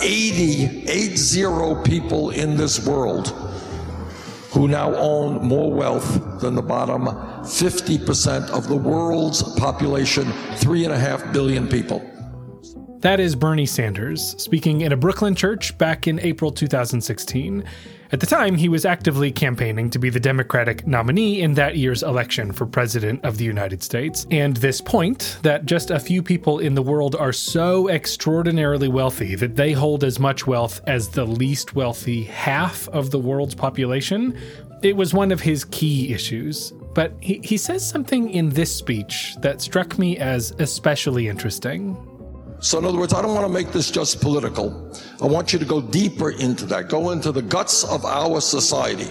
80, 80 people in this world who now own more wealth than the bottom 50% of the world's population, three and a half billion people. That is Bernie Sanders speaking in a Brooklyn church back in April 2016. At the time, he was actively campaigning to be the Democratic nominee in that year's election for President of the United States. And this point that just a few people in the world are so extraordinarily wealthy that they hold as much wealth as the least wealthy half of the world's population, it was one of his key issues. But he, he says something in this speech that struck me as especially interesting. So, in other words, I don't want to make this just political. I want you to go deeper into that, go into the guts of our society,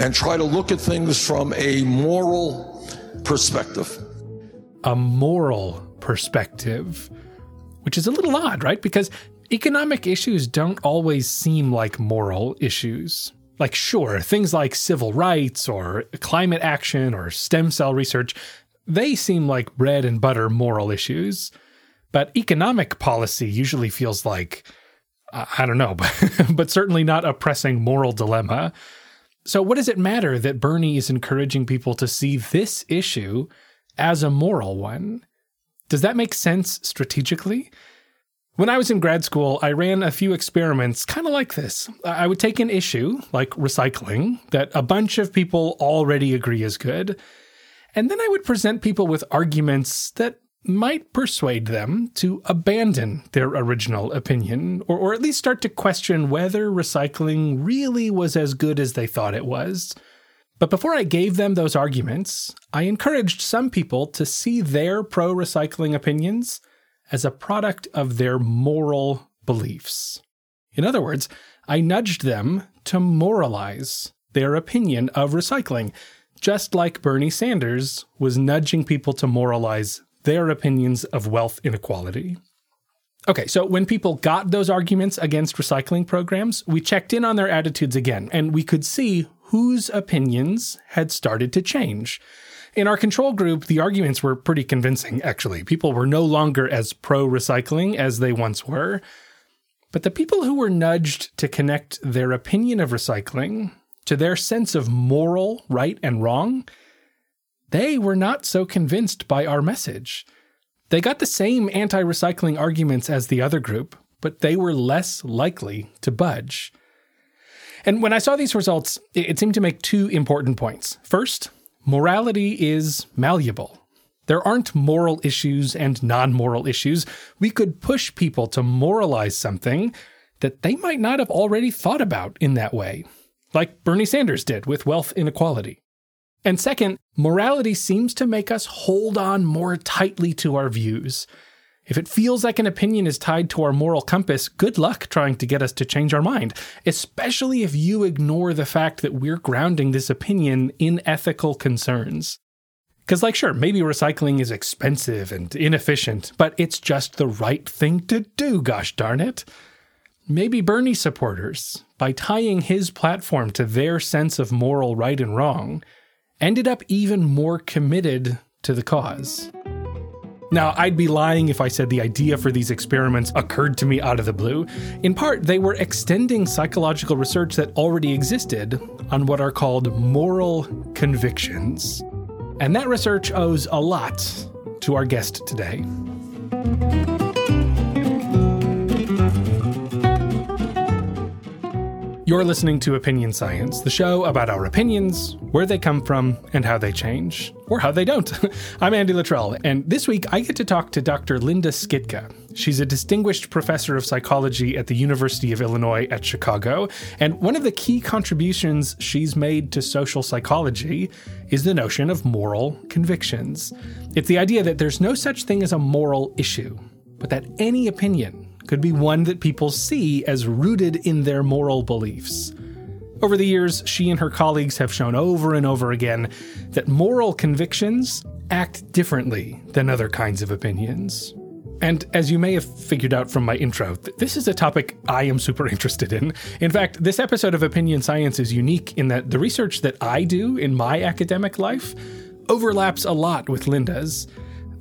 and try to look at things from a moral perspective. A moral perspective, which is a little odd, right? Because economic issues don't always seem like moral issues. Like, sure, things like civil rights or climate action or stem cell research, they seem like bread and butter moral issues. But economic policy usually feels like, I don't know, but, but certainly not a pressing moral dilemma. So, what does it matter that Bernie is encouraging people to see this issue as a moral one? Does that make sense strategically? When I was in grad school, I ran a few experiments kind of like this. I would take an issue, like recycling, that a bunch of people already agree is good, and then I would present people with arguments that might persuade them to abandon their original opinion, or, or at least start to question whether recycling really was as good as they thought it was. But before I gave them those arguments, I encouraged some people to see their pro recycling opinions as a product of their moral beliefs. In other words, I nudged them to moralize their opinion of recycling, just like Bernie Sanders was nudging people to moralize their opinions of wealth inequality. Okay, so when people got those arguments against recycling programs, we checked in on their attitudes again, and we could see whose opinions had started to change. In our control group, the arguments were pretty convincing, actually. People were no longer as pro recycling as they once were. But the people who were nudged to connect their opinion of recycling to their sense of moral right and wrong they were not so convinced by our message. They got the same anti recycling arguments as the other group, but they were less likely to budge. And when I saw these results, it seemed to make two important points. First, morality is malleable. There aren't moral issues and non moral issues. We could push people to moralize something that they might not have already thought about in that way, like Bernie Sanders did with wealth inequality. And second, morality seems to make us hold on more tightly to our views. If it feels like an opinion is tied to our moral compass, good luck trying to get us to change our mind, especially if you ignore the fact that we're grounding this opinion in ethical concerns. Because, like, sure, maybe recycling is expensive and inefficient, but it's just the right thing to do, gosh darn it. Maybe Bernie supporters, by tying his platform to their sense of moral right and wrong, ended up even more committed to the cause. Now, I'd be lying if I said the idea for these experiments occurred to me out of the blue. In part, they were extending psychological research that already existed on what are called moral convictions. And that research owes a lot to our guest today. You're listening to Opinion Science, the show about our opinions, where they come from, and how they change, or how they don't. I'm Andy Luttrell, and this week I get to talk to Dr. Linda Skitka. She's a distinguished professor of psychology at the University of Illinois at Chicago, and one of the key contributions she's made to social psychology is the notion of moral convictions. It's the idea that there's no such thing as a moral issue, but that any opinion, could be one that people see as rooted in their moral beliefs. Over the years, she and her colleagues have shown over and over again that moral convictions act differently than other kinds of opinions. And as you may have figured out from my intro, th- this is a topic I am super interested in. In fact, this episode of Opinion Science is unique in that the research that I do in my academic life overlaps a lot with Linda's.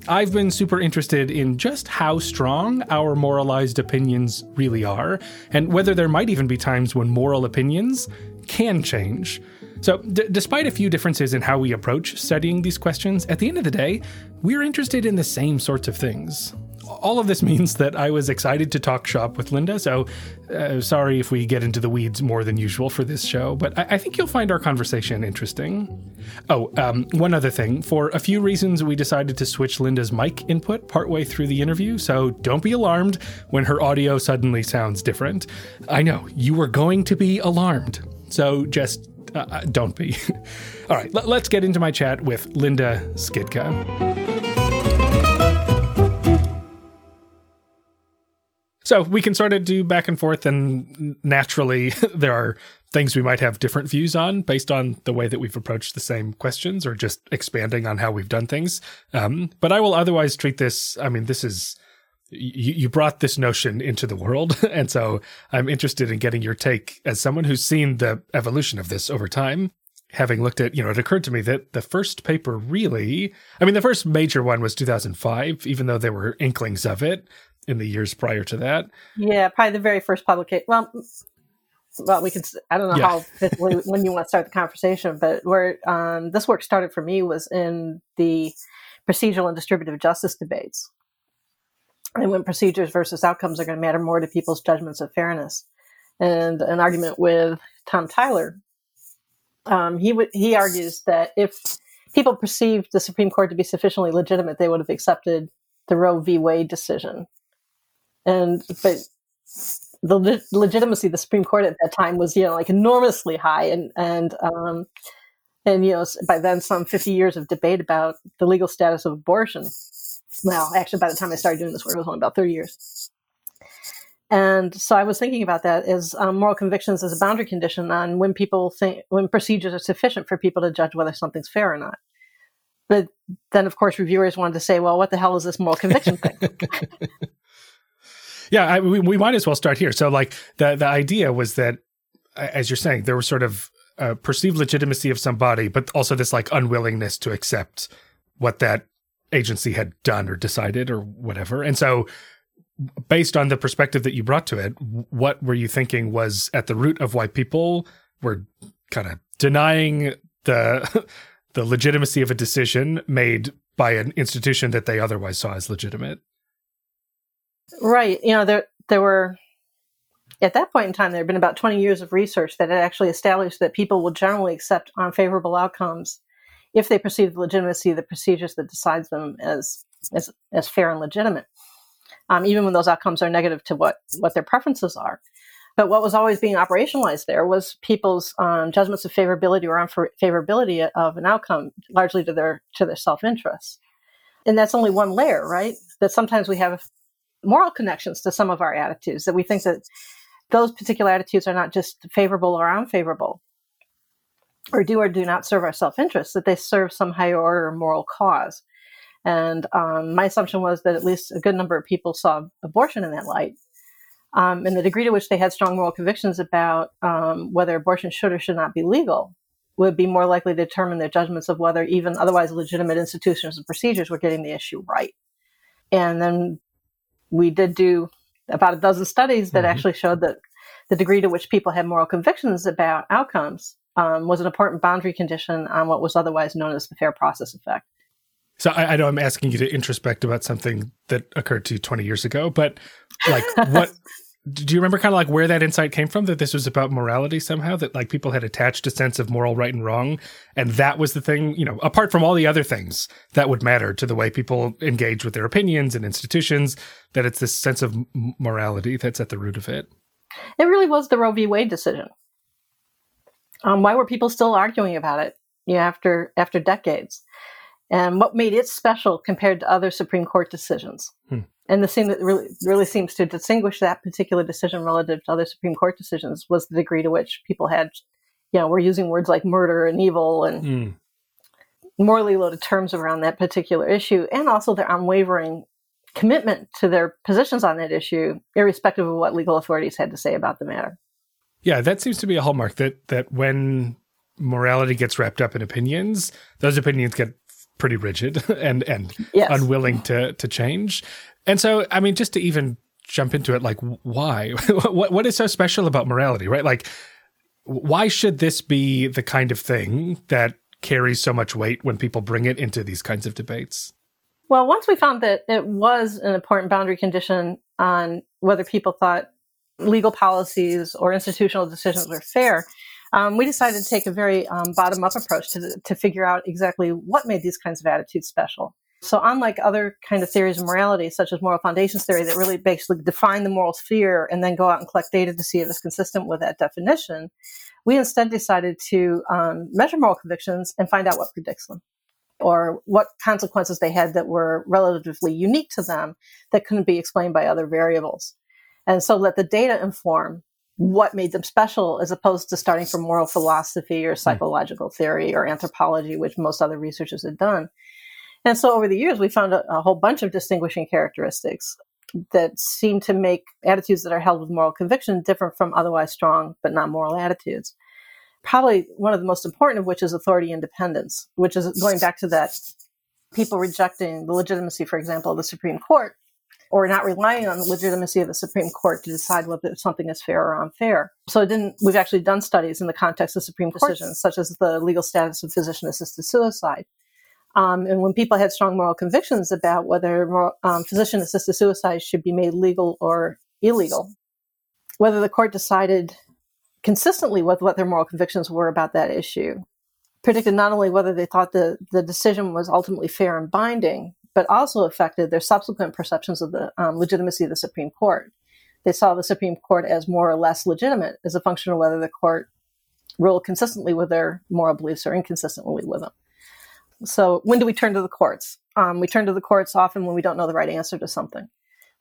I've been super interested in just how strong our moralized opinions really are, and whether there might even be times when moral opinions can change. So, d- despite a few differences in how we approach studying these questions, at the end of the day, we're interested in the same sorts of things all of this means that I was excited to talk shop with Linda. So uh, sorry if we get into the weeds more than usual for this show, but I, I think you'll find our conversation interesting. Oh, um, one other thing. For a few reasons, we decided to switch Linda's mic input partway through the interview. So don't be alarmed when her audio suddenly sounds different. I know you were going to be alarmed. So just uh, uh don't be. All right, l- let's get into my chat with Linda Skitka. So we can sort of do back and forth, and naturally, there are things we might have different views on based on the way that we've approached the same questions or just expanding on how we've done things. Um, but I will otherwise treat this, I mean, this is. You, you brought this notion into the world. And so I'm interested in getting your take as someone who's seen the evolution of this over time having looked at, you know, it occurred to me that the first paper really, I mean, the first major one was 2005, even though there were inklings of it in the years prior to that. Yeah, probably the very first publication. Well, well, we could. I don't know yeah. how when you want to start the conversation, but where um, this work started for me was in the procedural and distributive justice debates, and when procedures versus outcomes are going to matter more to people's judgments of fairness, and an argument with Tom Tyler. Um, he w- he argues that if people perceived the Supreme Court to be sufficiently legitimate, they would have accepted the Roe v. Wade decision and but the le- legitimacy of the Supreme Court at that time was you know like enormously high, and and um, and you know by then some fifty years of debate about the legal status of abortion. Well, actually, by the time I started doing this work, it was only about thirty years. And so I was thinking about that as um, moral convictions as a boundary condition on when people think when procedures are sufficient for people to judge whether something's fair or not. But then, of course, reviewers wanted to say, "Well, what the hell is this moral conviction thing?" Yeah, I, we, we might as well start here. So, like the the idea was that, as you're saying, there was sort of a perceived legitimacy of somebody, but also this like unwillingness to accept what that agency had done or decided or whatever. And so, based on the perspective that you brought to it, what were you thinking was at the root of why people were kind of denying the the legitimacy of a decision made by an institution that they otherwise saw as legitimate? Right. You know, there there were at that point in time there had been about 20 years of research that had actually established that people will generally accept unfavorable outcomes if they perceive the legitimacy of the procedures that decides them as as, as fair and legitimate, um, even when those outcomes are negative to what what their preferences are. But what was always being operationalized there was people's um, judgments of favorability or unfavorability of an outcome, largely to their to their self interest. And that's only one layer, right? That sometimes we have moral connections to some of our attitudes, that we think that those particular attitudes are not just favorable or unfavorable, or do or do not serve our self interest, that they serve some higher order moral cause. And um, my assumption was that at least a good number of people saw abortion in that light. Um, and the degree to which they had strong moral convictions about um, whether abortion should or should not be legal would be more likely to determine their judgments of whether even otherwise legitimate institutions and procedures were getting the issue right. And then we did do about a dozen studies that mm-hmm. actually showed that the degree to which people had moral convictions about outcomes um, was an important boundary condition on what was otherwise known as the fair process effect. So I, I, know I'm asking you to introspect about something that occurred to you 20 years ago, but like what do you remember kind of like where that insight came from? That this was about morality somehow? That like people had attached a sense of moral right and wrong and that was the thing you know apart from all the other things that would matter to the way people engage with their opinions and institutions that it's this sense of morality that's at the root of it? It really was the roe v. Wade decision. Um, why were people still arguing about it you know, after after decades? And what made it special compared to other supreme court decisions? Hmm. And the thing that really really seems to distinguish that particular decision relative to other Supreme Court decisions was the degree to which people had, you know, were using words like murder and evil and mm. morally loaded terms around that particular issue, and also their unwavering commitment to their positions on that issue, irrespective of what legal authorities had to say about the matter. Yeah, that seems to be a hallmark that that when morality gets wrapped up in opinions, those opinions get pretty rigid and and Yes. unwilling to to change. And so, I mean, just to even jump into it, like, why? what what is so special about morality, right? Like, why should this be the kind of thing that carries so much weight when people bring it into these kinds of debates? Well, once we found that it was an important boundary condition on whether people thought legal policies or institutional decisions were fair, um, we decided to take a very um, bottom up approach to, to figure out exactly what made these kinds of attitudes special. So, unlike other kind of theories of morality, such as moral foundations theory, that really basically define the moral sphere and then go out and collect data to see if it's consistent with that definition, we instead decided to um, measure moral convictions and find out what predicts them or what consequences they had that were relatively unique to them that couldn't be explained by other variables. And so let the data inform what made them special as opposed to starting from moral philosophy or hmm. psychological theory or anthropology, which most other researchers had done. And so over the years, we found a, a whole bunch of distinguishing characteristics that seem to make attitudes that are held with moral conviction different from otherwise strong but not moral attitudes. Probably one of the most important of which is authority independence, which is going back to that people rejecting the legitimacy, for example, of the Supreme Court or not relying on the legitimacy of the Supreme Court to decide whether something is fair or unfair. So it didn't, we've actually done studies in the context of Supreme Court decisions, such as the legal status of physician assisted suicide. Um, and when people had strong moral convictions about whether um, physician assisted suicide should be made legal or illegal, whether the court decided consistently with what their moral convictions were about that issue, predicted not only whether they thought the, the decision was ultimately fair and binding, but also affected their subsequent perceptions of the um, legitimacy of the Supreme Court. They saw the Supreme Court as more or less legitimate as a function of whether the court ruled consistently with their moral beliefs or inconsistently with them. So, when do we turn to the courts? Um, we turn to the courts often when we don't know the right answer to something.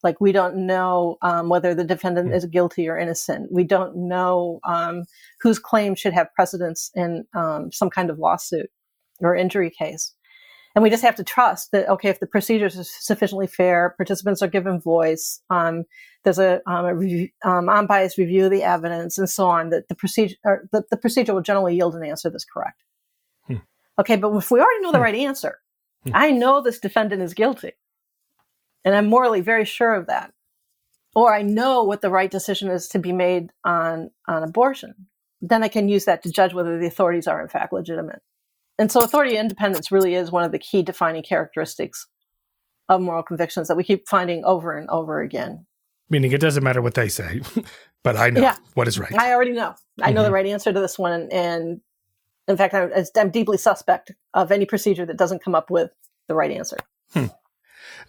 Like we don't know um, whether the defendant is guilty or innocent. We don't know um, whose claim should have precedence in um, some kind of lawsuit or injury case. And we just have to trust that, okay, if the procedures are sufficiently fair, participants are given voice, um, there's a, um, a review, um, unbiased review of the evidence and so on, that the procedure, the, the, procedure will generally yield an answer that's correct. Hmm. Okay, but if we already know the hmm. right answer, hmm. I know this defendant is guilty, and I'm morally very sure of that, or I know what the right decision is to be made on, on abortion, then I can use that to judge whether the authorities are in fact legitimate. And so authority independence really is one of the key defining characteristics of moral convictions that we keep finding over and over again. Meaning it doesn't matter what they say, but I know yeah, what is right. I already know. I know mm-hmm. the right answer to this one. And in fact, I'm, I'm, deeply suspect of any procedure that doesn't come up with the right answer. Hmm.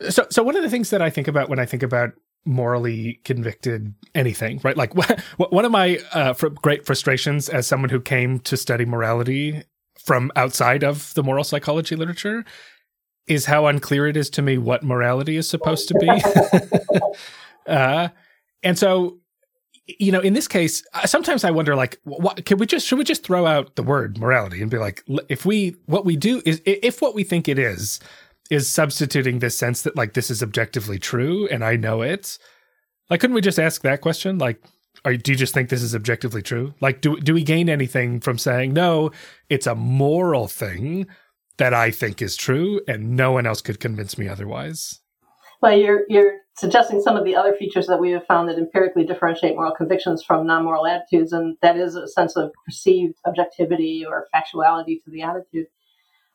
So, so one of the things that I think about when I think about morally convicted anything, right? Like one of my uh, great frustrations as someone who came to study morality from outside of the moral psychology literature is how unclear it is to me what morality is supposed to be. uh, and so, you know, in this case, sometimes I wonder, like, what, can we just should we just throw out the word morality and be like, if we what we do is if what we think it is is substituting this sense that like this is objectively true and I know it, like, couldn't we just ask that question? Like, do you just think this is objectively true? Like, do do we gain anything from saying no? It's a moral thing that I think is true, and no one else could convince me otherwise. Well, you're you're suggesting some of the other features that we have found that empirically differentiate moral convictions from non-moral attitudes, and that is a sense of perceived objectivity or factuality to the attitude.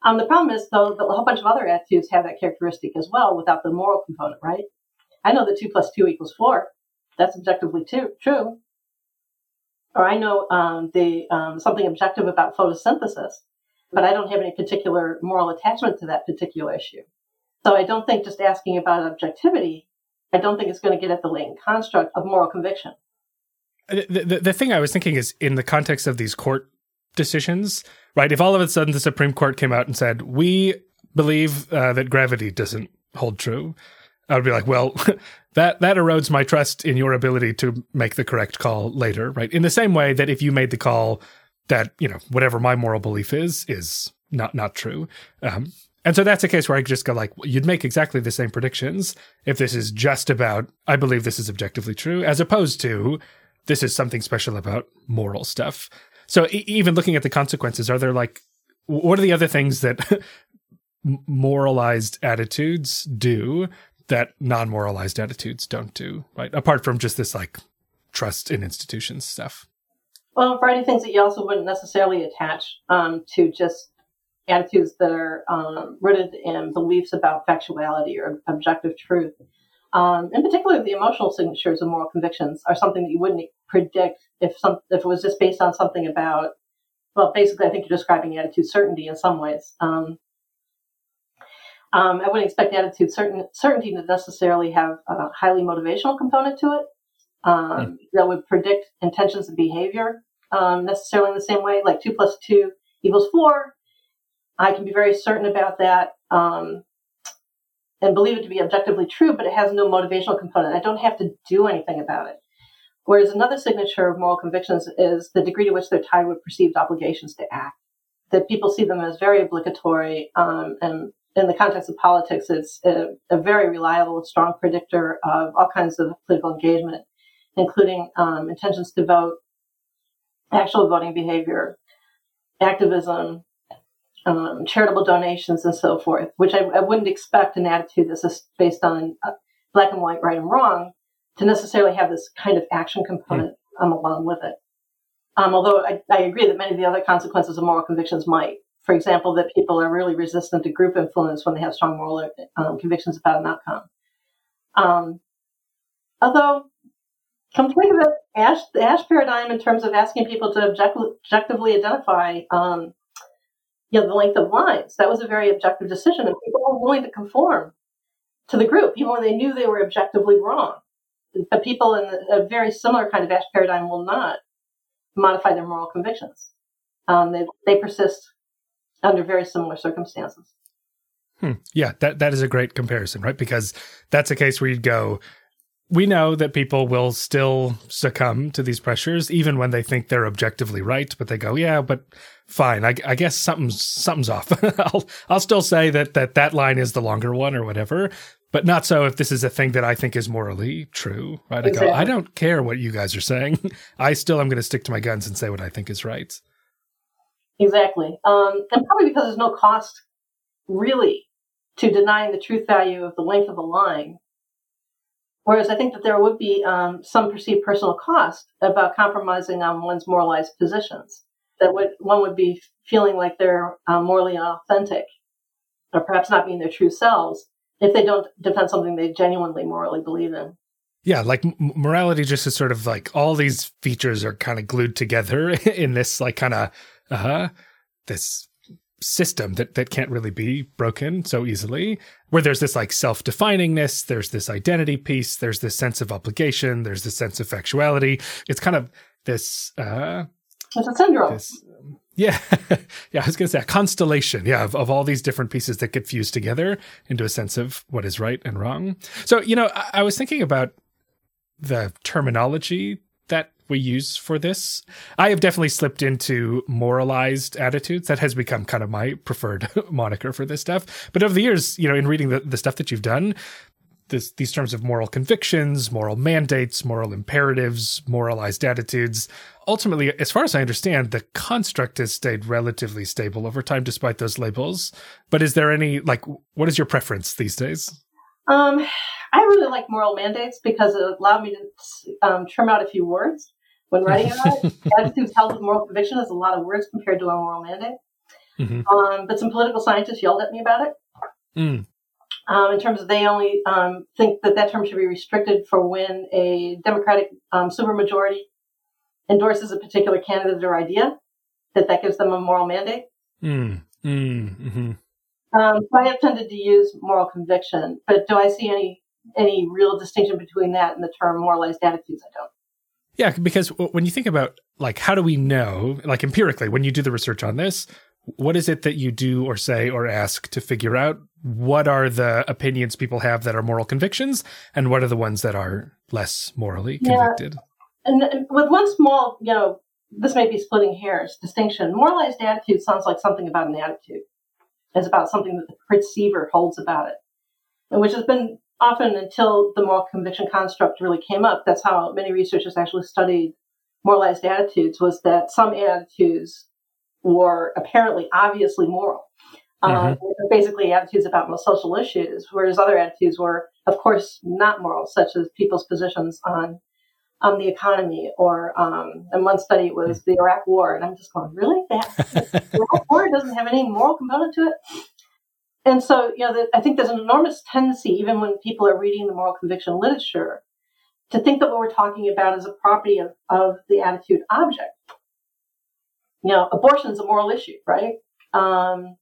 Um, the problem is, though, that a whole bunch of other attitudes have that characteristic as well, without the moral component, right? I know that two plus two equals four that's objectively true. Or I know um, the um, something objective about photosynthesis, but I don't have any particular moral attachment to that particular issue. So I don't think just asking about objectivity, I don't think it's going to get at the latent construct of moral conviction. The, the, the thing I was thinking is in the context of these court decisions, right? If all of a sudden the Supreme Court came out and said, we believe uh, that gravity doesn't hold true, I would be like, well, that that erodes my trust in your ability to make the correct call later, right? In the same way that if you made the call that you know whatever my moral belief is is not not true, um, and so that's a case where I just go like, you'd make exactly the same predictions if this is just about I believe this is objectively true, as opposed to this is something special about moral stuff. So e- even looking at the consequences, are there like what are the other things that moralized attitudes do that non-moralized attitudes don't do, right? Apart from just this like trust in institutions stuff. Well, a variety of things that you also wouldn't necessarily attach um, to just attitudes that are um, rooted in beliefs about factuality or objective truth. Um, in particular, the emotional signatures of moral convictions are something that you wouldn't predict if some if it was just based on something about. Well, basically, I think you're describing attitude certainty in some ways. Um, um, I wouldn't expect attitude certain, certainty to necessarily have a highly motivational component to it um, mm. that would predict intentions and behavior um, necessarily in the same way. Like two plus two equals four. I can be very certain about that um, and believe it to be objectively true, but it has no motivational component. I don't have to do anything about it. Whereas another signature of moral convictions is the degree to which they're tied with perceived obligations to act. That people see them as very obligatory, um, and in the context of politics, it's a, a, very reliable, strong predictor of all kinds of political engagement, including um, intentions to vote, actual voting behavior, activism, um, charitable donations, and so forth, which I, I, wouldn't expect an attitude that's based on uh, black and white, right and wrong, to necessarily have this kind of action component mm. um, along with it. Um, although I, I, agree that many of the other consequences of moral convictions might. For example, that people are really resistant to group influence when they have strong moral um, convictions about an outcome. Um, although come think of it, Asch, the Asch paradigm in terms of asking people to object, objectively identify, um, you know, the length of lines, that was a very objective decision, and people were willing to conform to the group, even when they knew they were objectively wrong. But people in a very similar kind of Asch paradigm will not modify their moral convictions. Um, they, they persist under very similar circumstances. Hmm. Yeah, that that is a great comparison, right? Because that's a case where you'd go, we know that people will still succumb to these pressures even when they think they're objectively right but they go yeah but fine i, I guess something's something's off i'll i'll still say that that that line is the longer one or whatever but not so if this is a thing that i think is morally true right exactly. i go i don't care what you guys are saying i still am going to stick to my guns and say what i think is right exactly um, and probably because there's no cost really to denying the truth value of the length of the line Whereas I think that there would be um, some perceived personal cost about compromising on one's moralized positions. That would one would be feeling like they're uh, morally authentic, or perhaps not being their true selves if they don't defend something they genuinely morally believe in. Yeah, like morality just is sort of like all these features are kind of glued together in this like kind of uh huh this system that that can't really be broken so easily where there's this like self-definingness there's this identity piece there's this sense of obligation there's this sense of factuality. It's kind of this uh it's a syndrome. this, um, yeah. Yeah i was gonna say a constellation yeah of, of all these different pieces that get fused together into a sense of what is right and wrong. So you know I, I was thinking about the terminology that we use for this. I have definitely slipped into moralized attitudes. That has become kind of my preferred moniker for this stuff. But over the years, you know, in reading the, the stuff that you've done, this, these terms of moral convictions, moral mandates, moral imperatives, moralized attitudes. Ultimately, as far as I understand, the construct has stayed relatively stable over time despite those labels. But is there any, like, what is your preference these days? Um, I really like moral mandates because it allowed me to um, trim out a few words when writing about it. Attitudes held with moral conviction is a lot of words compared to a moral mandate. Mm-hmm. Um, but some political scientists yelled at me about it. Mm. Um, in terms of they only um, think that that term should be restricted for when a Democratic um, supermajority endorses a particular candidate or idea, that that gives them a moral mandate. Mm. Mm. Mm-hmm. Um, so I have tended to use moral conviction, but do I see any any real distinction between that and the term moralized attitudes? I don't. Yeah, because when you think about like how do we know, like empirically, when you do the research on this, what is it that you do or say or ask to figure out what are the opinions people have that are moral convictions and what are the ones that are less morally convicted? Yeah. And uh, with one small, you know, this may be splitting hairs distinction. Moralized attitude sounds like something about an attitude. It's about something that the perceiver holds about it, which has been often until the moral conviction construct really came up. That's how many researchers actually studied moralized attitudes. Was that some attitudes were apparently obviously moral, Um, basically, attitudes about most social issues, whereas other attitudes were, of course, not moral, such as people's positions on on the economy, or um, in one study was the Iraq War, and I'm just going, really? That the Iraq War doesn't have any moral component to it. And so, you know, the, I think there's an enormous tendency, even when people are reading the moral conviction literature, to think that what we're talking about is a property of, of the attitude object. You know, abortion is a moral issue, right? Um,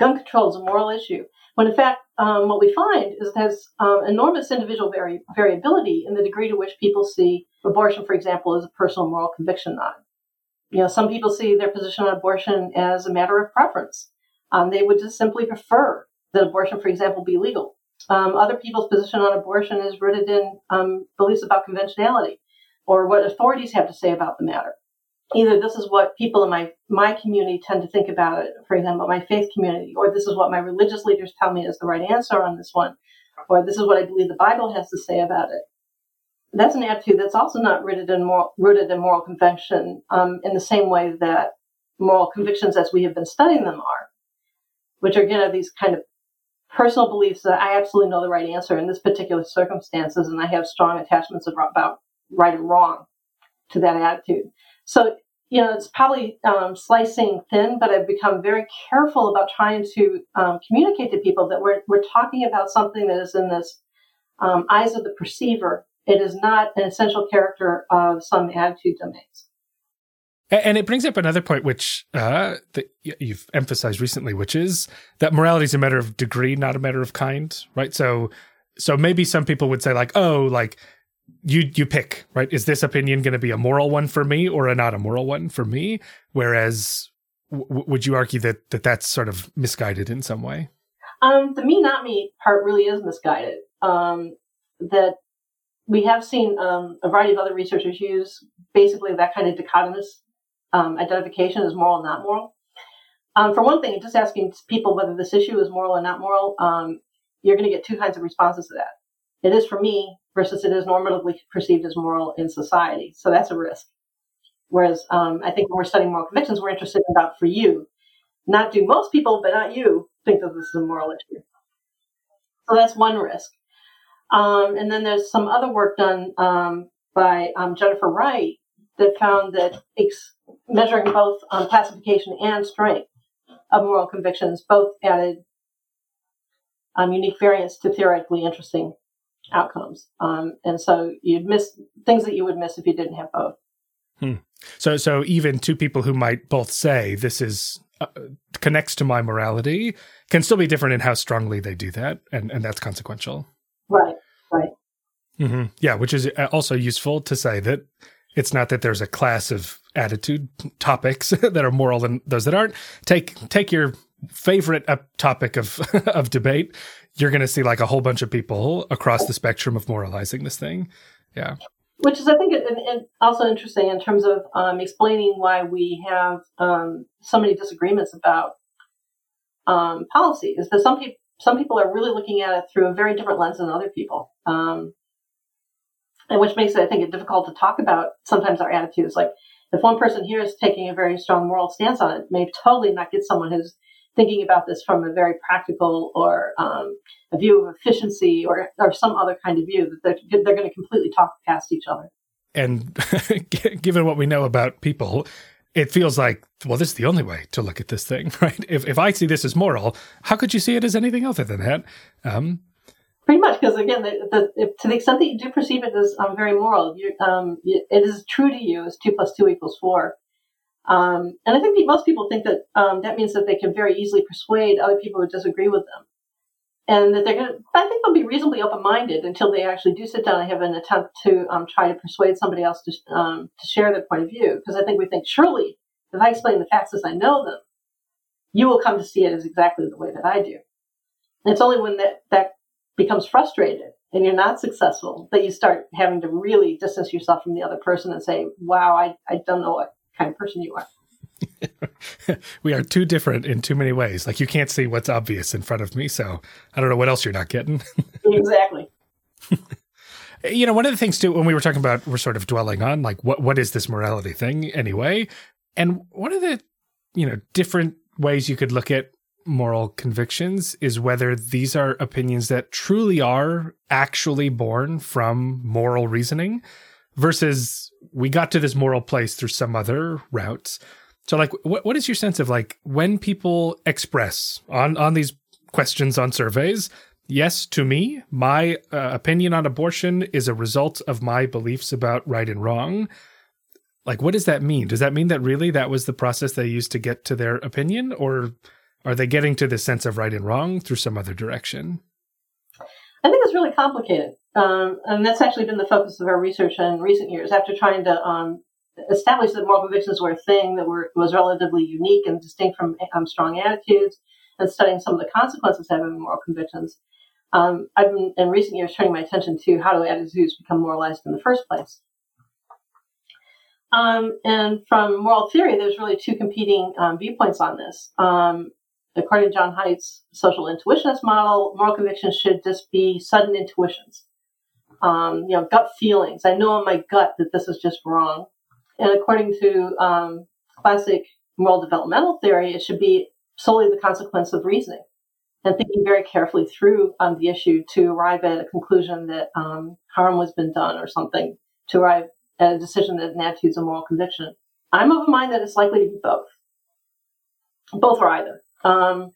gun control is a moral issue. When in fact, um, what we find is has um, enormous individual vari- variability in the degree to which people see abortion, for example, as a personal moral conviction on. You know, some people see their position on abortion as a matter of preference. Um, they would just simply prefer that abortion, for example, be legal. Um, other people's position on abortion is rooted in um, beliefs about conventionality or what authorities have to say about the matter. Either this is what people in my, my community tend to think about it, for example, my faith community, or this is what my religious leaders tell me is the right answer on this one, or this is what I believe the Bible has to say about it. That's an attitude that's also not rooted in moral, rooted in moral conviction um, in the same way that moral convictions, as we have been studying them, are, which are again are these kind of personal beliefs that I absolutely know the right answer in this particular circumstances, and I have strong attachments about right and wrong to that attitude. So, you know, it's probably um, slicing thin, but I've become very careful about trying to um, communicate to people that we're, we're talking about something that is in this um, eyes of the perceiver. It is not an essential character of some attitude domains. And it brings up another point, which uh, that you've emphasized recently, which is that morality is a matter of degree, not a matter of kind, right? So, so maybe some people would say like, oh, like you you pick, right? Is this opinion going to be a moral one for me or a not a moral one for me? Whereas, w- would you argue that that that's sort of misguided in some way? Um, the me not me part really is misguided. Um, that we have seen um, a variety of other researchers use basically that kind of dichotomous um, identification as moral, or not moral. Um, for one thing, just asking people whether this issue is moral or not moral, um, you're going to get two kinds of responses to that. It is for me versus it is normatively perceived as moral in society. So that's a risk. Whereas um, I think when we're studying moral convictions, we're interested in about for you. Not do most people, but not you, think that this is a moral issue. So that's one risk. Um, and then there's some other work done um, by Jennifer Wright that found that ex- measuring both um, classification and strength of moral convictions both added um, unique variance to theoretically interesting outcomes. Um, and so you'd miss things that you would miss if you didn't have both. Hmm. So, so even two people who might both say this is uh, connects to my morality can still be different in how strongly they do that, and and that's consequential. Right. Right. Mm-hmm. Yeah, which is uh, also useful to say that it's not that there's a class of attitude topics that are moral and those that aren't. Take take your favorite topic of of debate. You're going to see like a whole bunch of people across the spectrum of moralizing this thing. Yeah. Which is, I think, also interesting in terms of um, explaining why we have um, so many disagreements about um, policy. Is that some people some people are really looking at it through a very different lens than other people. Um, and which makes it, I think, it difficult to talk about sometimes our attitudes. Like if one person here is taking a very strong moral stance on it, may totally not get someone who's thinking about this from a very practical or um, a view of efficiency or or some other kind of view that they're, they're going to completely talk past each other. And given what we know about people, it feels like well, this is the only way to look at this thing, right? If if I see this as moral, how could you see it as anything other than that? Um, Pretty much, because again, the, the, if, to the extent that you do perceive it as um, very moral, um, it is true to you as two plus two equals four. Um, and I think most people think that um, that means that they can very easily persuade other people who disagree with them, and that they're going to. I think they'll be reasonably open-minded until they actually do sit down and have an attempt to um, try to persuade somebody else to um, to share their point of view. Because I think we think surely if I explain the facts as I know them, you will come to see it as exactly the way that I do. And it's only when that that becomes frustrated and you're not successful that you start having to really distance yourself from the other person and say, wow, I, I don't know what kind of person you are. we are too different in too many ways. Like you can't see what's obvious in front of me. So I don't know what else you're not getting. exactly. you know, one of the things too, when we were talking about, we're sort of dwelling on like, what, what is this morality thing anyway? And one of the, you know, different ways you could look at moral convictions is whether these are opinions that truly are actually born from moral reasoning versus we got to this moral place through some other routes. So like what what is your sense of like when people express on on these questions on surveys yes to me my uh, opinion on abortion is a result of my beliefs about right and wrong like what does that mean does that mean that really that was the process they used to get to their opinion or are they getting to the sense of right and wrong through some other direction? I think it's really complicated. Um, and that's actually been the focus of our research in recent years. After trying to um, establish that moral convictions were a thing that were, was relatively unique and distinct from um, strong attitudes, and studying some of the consequences of having moral convictions, um, I've been in recent years turning my attention to how do attitudes become moralized in the first place. Um, and from moral theory, there's really two competing um, viewpoints on this. According to John Haidt's social intuitionist model, moral convictions should just be sudden intuitions. Um, you know, gut feelings. I know in my gut that this is just wrong. And according to um, classic moral developmental theory, it should be solely the consequence of reasoning and thinking very carefully through um, the issue to arrive at a conclusion that um, harm has been done or something, to arrive at a decision that an attitude is a moral conviction. I'm of a mind that it's likely to be both, both or either. Um,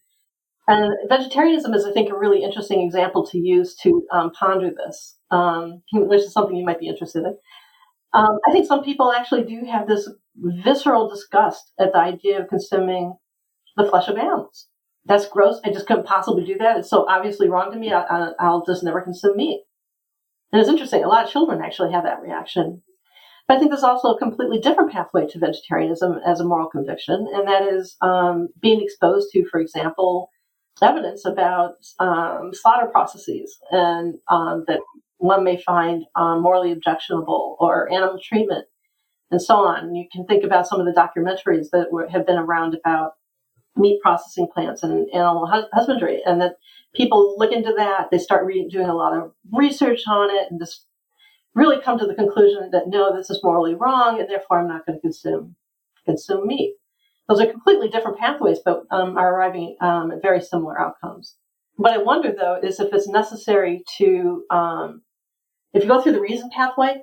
and vegetarianism is, I think, a really interesting example to use to um, ponder this, um, which is something you might be interested in. Um, I think some people actually do have this visceral disgust at the idea of consuming the flesh of animals. That's gross. I just couldn't possibly do that. It's so obviously wrong to me. I, will just never consume meat. And it's interesting. A lot of children actually have that reaction. But I think there's also a completely different pathway to vegetarianism as a moral conviction, and that is um, being exposed to, for example, evidence about um, slaughter processes and um, that one may find um, morally objectionable or animal treatment and so on. You can think about some of the documentaries that were, have been around about meat processing plants and animal husbandry, and that people look into that. They start re- doing a lot of research on it and just really come to the conclusion that no, this is morally wrong, and therefore I'm not going to consume consume meat. Those are completely different pathways, but um, are arriving um, at very similar outcomes. What I wonder though is if it's necessary to, um, if you go through the reason pathway,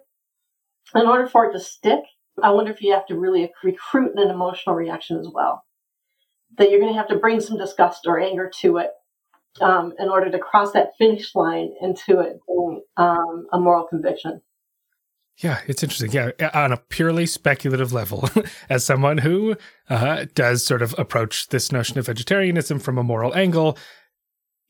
in order for it to stick, I wonder if you have to really recruit an emotional reaction as well. That you're going to have to bring some disgust or anger to it um, in order to cross that finish line into it being um, a moral conviction. Yeah, it's interesting. Yeah, on a purely speculative level, as someone who uh, does sort of approach this notion of vegetarianism from a moral angle,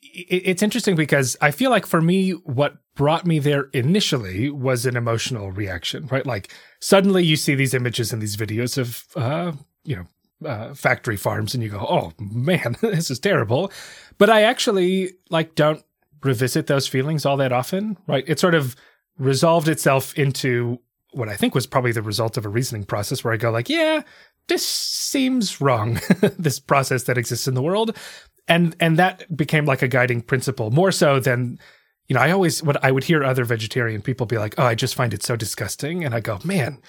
it's interesting because I feel like for me, what brought me there initially was an emotional reaction, right? Like suddenly you see these images and these videos of, uh, you know, uh, factory farms and you go, oh man, this is terrible. But I actually like don't revisit those feelings all that often, right? It sort of resolved itself into what I think was probably the result of a reasoning process where I go like, yeah, this seems wrong, this process that exists in the world. And and that became like a guiding principle more so than you know, I always what I would hear other vegetarian people be like, "Oh, I just find it so disgusting." And I go, "Man,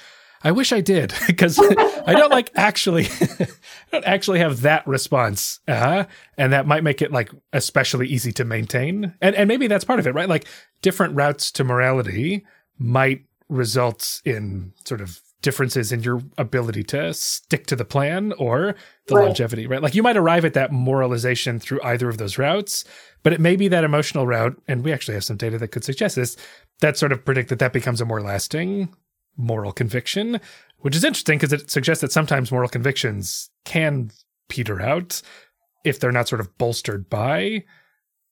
I wish I did because I don't like actually, I don't actually have that response. Uh, and that might make it like especially easy to maintain. And, and maybe that's part of it, right? Like different routes to morality might result in sort of differences in your ability to stick to the plan or the right. longevity, right? Like you might arrive at that moralization through either of those routes, but it may be that emotional route. And we actually have some data that could suggest this that sort of predict that that becomes a more lasting moral conviction, which is interesting because it suggests that sometimes moral convictions can peter out if they're not sort of bolstered by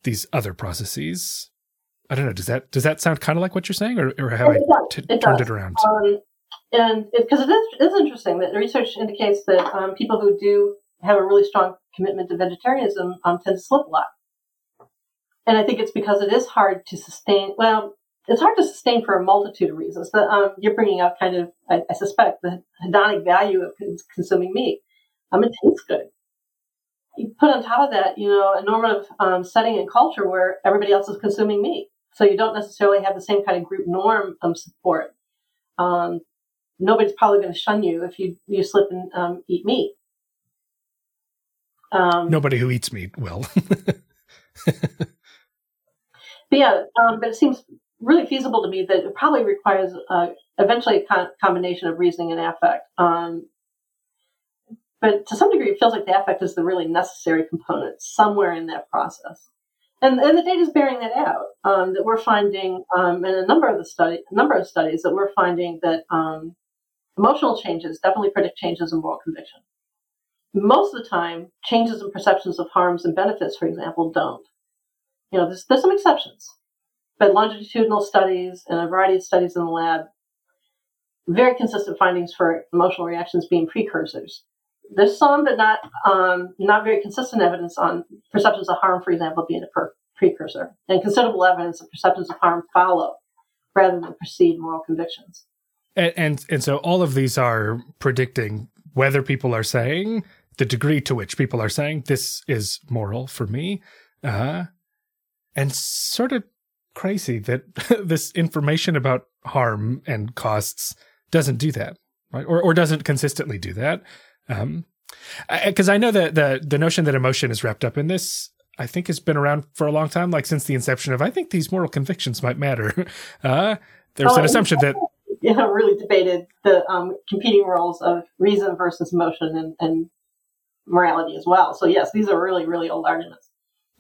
these other processes. I don't know. Does that does that sound kind of like what you're saying, or, or have it I t- it turned does. it around? Um, and because it, it is interesting that the research indicates that um, people who do have a really strong commitment to vegetarianism um, tend to slip a lot. And I think it's because it is hard to sustain. Well, it's hard to sustain for a multitude of reasons. That um, you're bringing up kind of, I, I, suspect, the hedonic value of consuming meat. Um, it tastes good. You put on top of that, you know, a normative um, setting and culture where everybody else is consuming meat, so you don't necessarily have the same kind of group norm support. Um, nobody's probably going to shun you if you you slip and um, eat meat. Um, Nobody who eats meat will. but yeah, um, but it seems really feasible to me that it probably requires uh, eventually a con- combination of reasoning and affect. Um, but to some degree, it feels like the affect is the really necessary component somewhere in that process. And, and the data is bearing that out. Um, that we're finding um, in a number of the study, a number of studies that we're finding that um, emotional changes definitely predict changes in moral conviction. Most of the time, changes in perceptions of harms and benefits, for example, don't. You know, there's, there's some exceptions, but longitudinal studies and a variety of studies in the lab, very consistent findings for emotional reactions being precursors. There's some, but not um, not very consistent evidence on perceptions of harm, for example, being a per- precursor, and considerable evidence that perceptions of harm follow rather than precede moral convictions. And, and and so all of these are predicting whether people are saying the degree to which people are saying this is moral for me, uh, and sort of crazy that this information about harm and costs doesn't do that, right? Or or doesn't consistently do that. Um, because I, I know that the the notion that emotion is wrapped up in this I think has been around for a long time, like since the inception of I think these moral convictions might matter. Uh, there's Oh, an assumption that you know, really debated the um, competing roles of reason versus emotion and, and morality as well. So yes, these are really, really old arguments.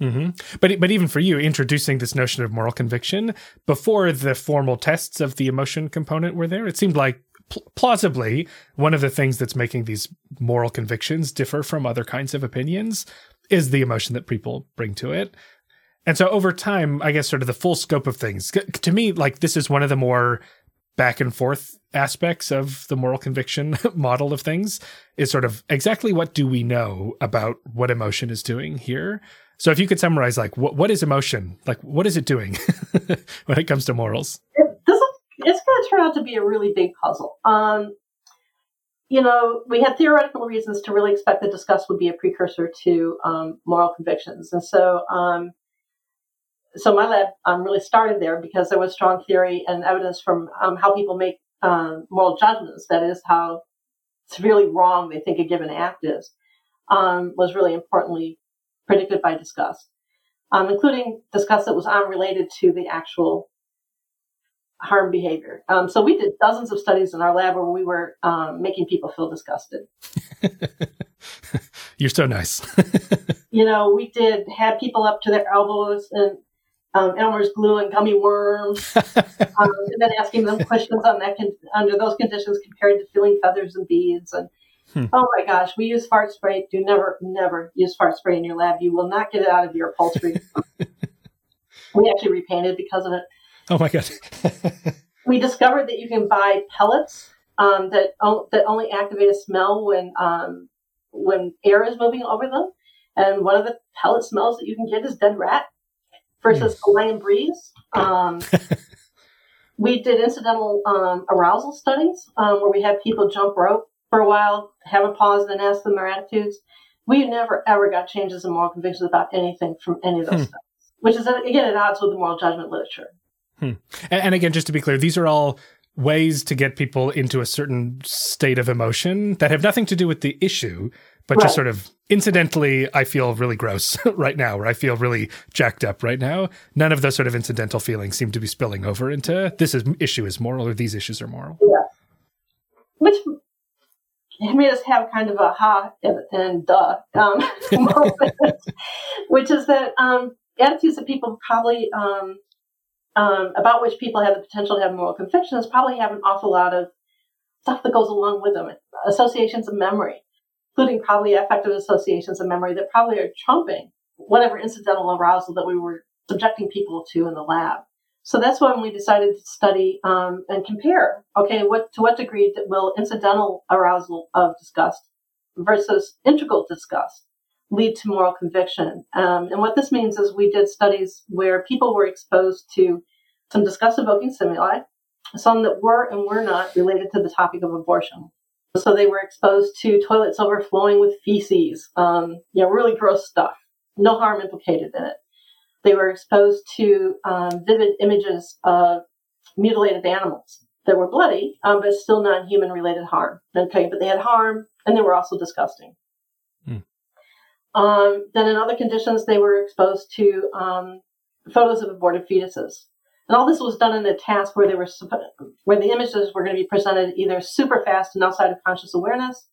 Hmm But but even for you, introducing this notion of moral conviction before the formal tests of the emotion component were there, it seemed like pl- plausibly one of the things that's making these moral convictions differ from other kinds of opinions is the emotion that people bring to it. And so over time, I guess sort of the full scope of things. To me, like this is one of the more back and forth aspects of the moral conviction model of things is sort of exactly what do we know about what emotion is doing here. So if you could summarize like what what is emotion? Like what is it doing when it comes to morals? It's going to turn out to be a really big puzzle. Um, you know, we had theoretical reasons to really expect that disgust would be a precursor to um, moral convictions, and so um, so my lab um, really started there because there was strong theory and evidence from um, how people make um, moral judgments. That is how severely wrong they think a given act is. Um, was really importantly predicted by disgust, um, including disgust that was unrelated to the actual harm behavior. Um, so we did dozens of studies in our lab where we were um, making people feel disgusted. You're so nice. You know, we did had people up to their elbows in um, Elmer's glue and gummy worms, um, and then asking them questions on that con- under those conditions compared to feeling feathers and beads. And Hmm. oh my gosh, we use fart spray. Do never, never use fart spray in your lab. You will not get it out of your upholstery. we actually repainted because of it. oh my god. we discovered that you can buy pellets um, that o- that only activate a smell when um, when air is moving over them. And one of the pellet smells that you can get is dead rat versus Hawaiian breeze. Um, we did incidental um, arousal studies um, where we had people jump rope for a while, have a pause, and then ask them their attitudes. We never ever got changes in moral convictions about anything from any of those Hmm. studies, which is again at odds with the moral judgment literature. And, and again, just to be clear, these are all ways to get people into a certain state of emotion that have nothing to do with the issue, but Right. just sort of incidentally, I feel really gross right now, or I feel really jacked up right now. None of those sort of incidental feelings seem to be spilling over into this is issue is moral or these issues are moral. Yeah. which made us have kind of a ha and, and duh um, moment, which is that um, attitudes that people probably um, um, about which people have the potential to have moral convictions probably have an awful lot of stuff that goes along with them, associations of memory, including probably affective associations of memory that probably are trumping whatever incidental arousal that we were subjecting people to in the lab. So that's when we decided to study um, and compare. Okay, what to what degree will incidental arousal of disgust versus integral disgust lead to moral conviction? Um, and what this means is we did studies where people were exposed to some disgust-evoking stimuli, some that were and were not related to the topic of abortion. So they were exposed to toilets overflowing with feces, um, you know, really gross stuff. No harm implicated in it. They were exposed to um, vivid images of mutilated animals that were bloody, um, but still non-human related harm. Okay, but they had harm and they were also disgusting. Hmm. Um, then in other conditions, they were exposed to um, photos of aborted fetuses. And all this was done in a task where they were where the images were going to be presented either super fast and outside of conscious awareness,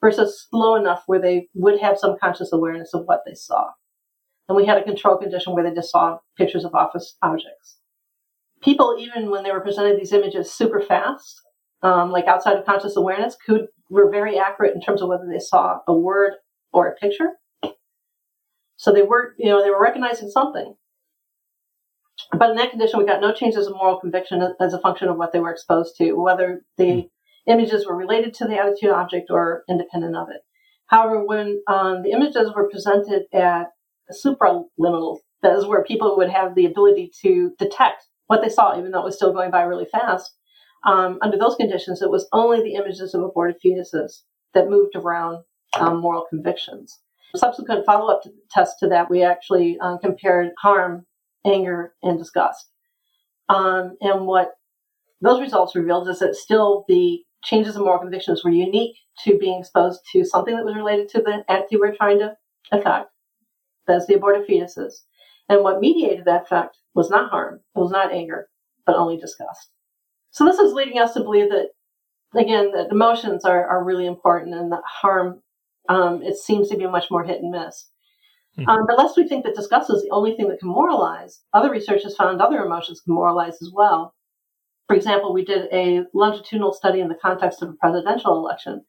versus slow enough where they would have some conscious awareness of what they saw. And we had a control condition where they just saw pictures of office objects. People, even when they were presented these images super fast, um, like outside of conscious awareness, could were very accurate in terms of whether they saw a word or a picture. So they were, you know, they were recognizing something. But in that condition, we got no changes in moral conviction as a function of what they were exposed to, whether the hmm. images were related to the attitude object or independent of it. However, when um, the images were presented at supraliminal, that is where people would have the ability to detect what they saw, even though it was still going by really fast. Um, under those conditions, it was only the images of aborted fetuses that moved around um, moral convictions. Subsequent follow up tests to that, we actually um, compared harm anger, and disgust. Um, and what those results revealed is that still the changes in moral convictions were unique to being exposed to something that was related to the entity we're trying to affect. That's the aborted fetuses. And what mediated that effect was not harm, it was not anger, but only disgust. So this is leading us to believe that, again, that emotions are, are really important and that harm, um, it seems to be much more hit and miss. Mm-hmm. Um, but lest we think that disgust is the only thing that can moralize, other research has found other emotions can moralize as well. For example, we did a longitudinal study in the context of a presidential election.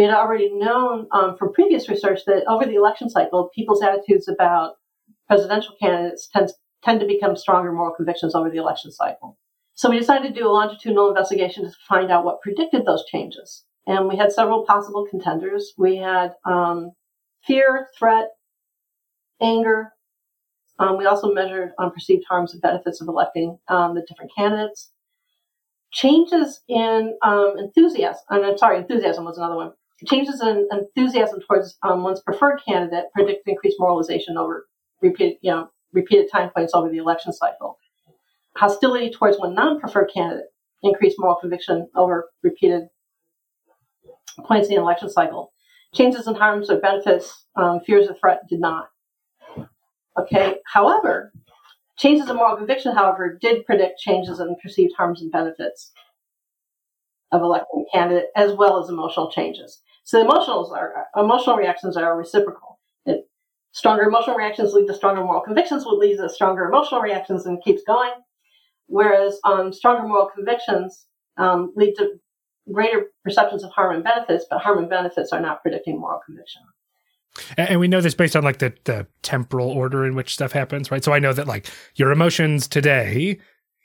We had already known um, from previous research that over the election cycle, people's attitudes about presidential candidates tend, tend to become stronger moral convictions over the election cycle. So we decided to do a longitudinal investigation to find out what predicted those changes. And we had several possible contenders. We had um, fear, threat, anger. Um, we also measured um, perceived harms and benefits of electing um, the different candidates. Changes in um, enthusiasm, I'm sorry, enthusiasm was another one. Changes in enthusiasm towards um, one's preferred candidate predict increased moralization over repeated, you know, repeated time points over the election cycle. Hostility towards one non-preferred candidate increased moral conviction over repeated points in the election cycle. Changes in harms or benefits, um, fears of threat did not. Okay. However, changes in moral conviction, however, did predict changes in perceived harms and benefits of electing a candidate, as well as emotional changes. So the emotionals are emotional reactions are reciprocal. It, stronger emotional reactions lead to stronger moral convictions, which leads to stronger emotional reactions, and keeps going. Whereas um, stronger moral convictions um, lead to greater perceptions of harm and benefits, but harm and benefits are not predicting moral conviction. And we know this based on like the, the temporal order in which stuff happens, right? So I know that like your emotions today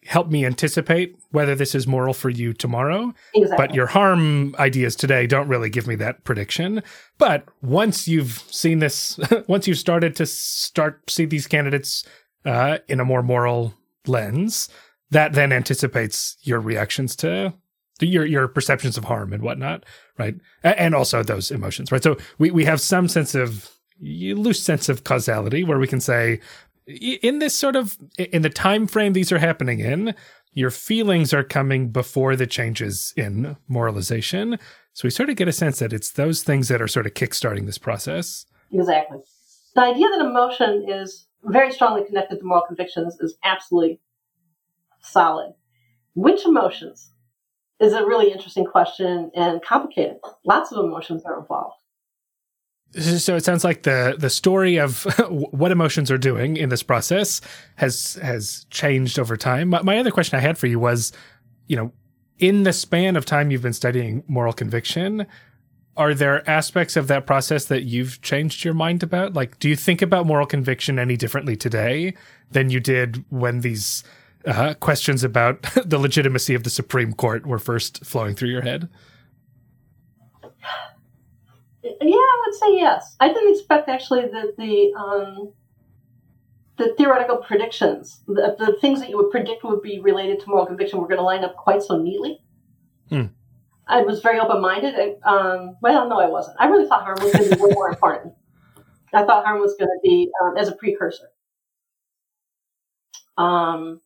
help me anticipate whether this is moral for you tomorrow. Exactly. But your harm ideas today don't really give me that prediction. But once you've seen this, once you've started to start see these candidates uh, in a more moral lens, that then anticipates your reactions to your your perceptions of harm and whatnot, right? And also those emotions, right? So we we have some sense of loose sense of causality where we can say in this sort of in the time frame these are happening in your feelings are coming before the changes in moralization so we sort of get a sense that it's those things that are sort of kickstarting this process exactly the idea that emotion is very strongly connected to moral convictions is absolutely solid which emotions is a really interesting question and complicated. Lots of emotions are involved. So it sounds like the the story of what emotions are doing in this process has has changed over time. My, my other question I had for you was, you know, in the span of time you've been studying moral conviction, are there aspects of that process that you've changed your mind about? Like, do you think about moral conviction any differently today than you did when these uh, questions about the legitimacy of the Supreme Court were first flowing through your head? Yeah, I would say yes. I didn't expect actually that the um, the theoretical predictions, the, the, things that you would predict would be related to moral conviction, were going to line up quite so neatly. Hmm. I was very open minded. Um, well, no, I wasn't. I really thought harm was going to be way more important. I thought harm was going to be um, as a precursor. Um,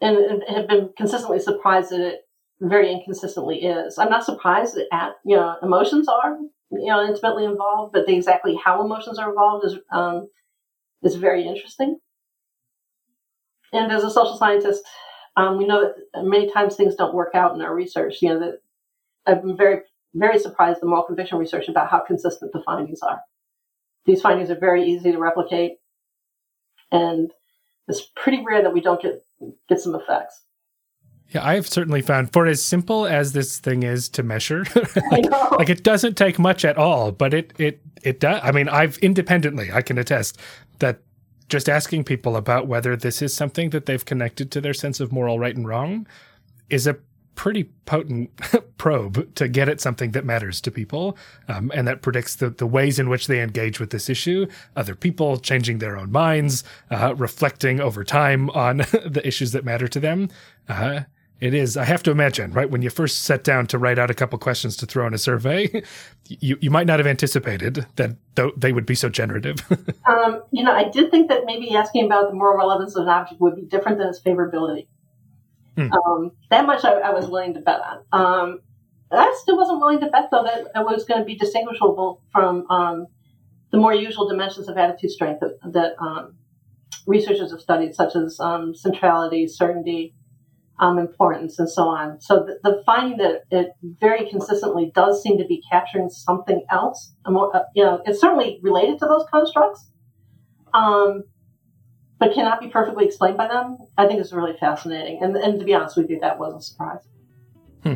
and, and have been consistently surprised that it very inconsistently is. I'm not surprised at you know emotions are you know intimately involved, but the exactly how emotions are involved is um, is very interesting. And as a social scientist, um, we know that many times things don't work out in our research. You know that I've been very very surprised in moral conviction research about how consistent the findings are. These findings are very easy to replicate, and it's pretty rare that we don't get get some effects. Yeah, I've certainly found for as simple as this thing is to measure, like, like, it doesn't take much at all, but it it it does. I mean, I've independently I can attest that just asking people about whether this is something that they've connected to their sense of moral right and wrong is a pretty potent probe to get at something that matters to people um, and that predicts the, the ways in which they engage with this issue, other people changing their own minds, uh, reflecting over time on the issues that matter to them. Uh, it is. I have to imagine, right? When you first sat down to write out a couple questions to throw in a survey, you, you might not have anticipated that they would be so generative. um, you know, I did think that maybe asking about the moral relevance of an object would be different than its favorability. Hmm. Um, that much I, I, was willing to bet on. Um, I still wasn't willing to bet, though, that it was going to be distinguishable from um, the more usual dimensions of attitude strength that, that um, researchers have studied, such as um, centrality, certainty, um, importance, and so on. So the, the, finding that it very consistently does seem to be capturing something else, more, uh, you know, it's certainly related to those constructs. Um, but cannot be perfectly explained by them, I think is really fascinating. And, and to be honest with you, that was a surprise. Hmm.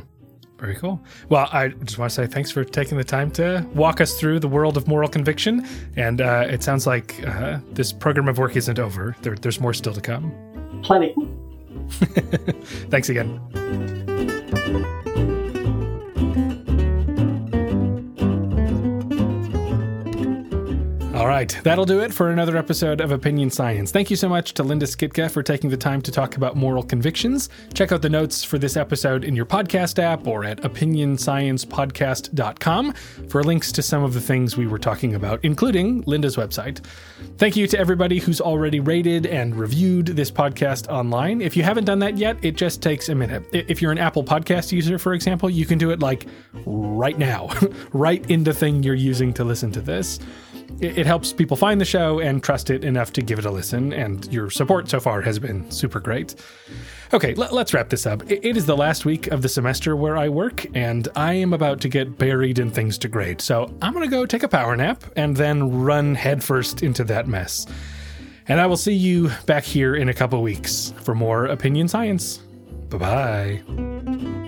Very cool. Well, I just want to say thanks for taking the time to walk us through the world of moral conviction. And uh, it sounds like uh, this program of work isn't over. There, there's more still to come. Plenty. thanks again. Right, that'll do it for another episode of Opinion Science. Thank you so much to Linda Skitka for taking the time to talk about moral convictions. Check out the notes for this episode in your podcast app or at opinionsciencepodcast.com for links to some of the things we were talking about, including Linda's website. Thank you to everybody who's already rated and reviewed this podcast online. If you haven't done that yet, it just takes a minute. If you're an Apple Podcast user, for example, you can do it like right now, right in the thing you're using to listen to this it, helps people find the show and trust it enough to give it a listen. And your support so far has been super great. Okay, let, us wrap this up. It, it is the last week of the semester where I work, and I am about to get buried in things to grade. So I'm going to go take a power nap and then run headfirst into that mess. And I will see you back here in a couple weeks for more opinion science. Bye bye.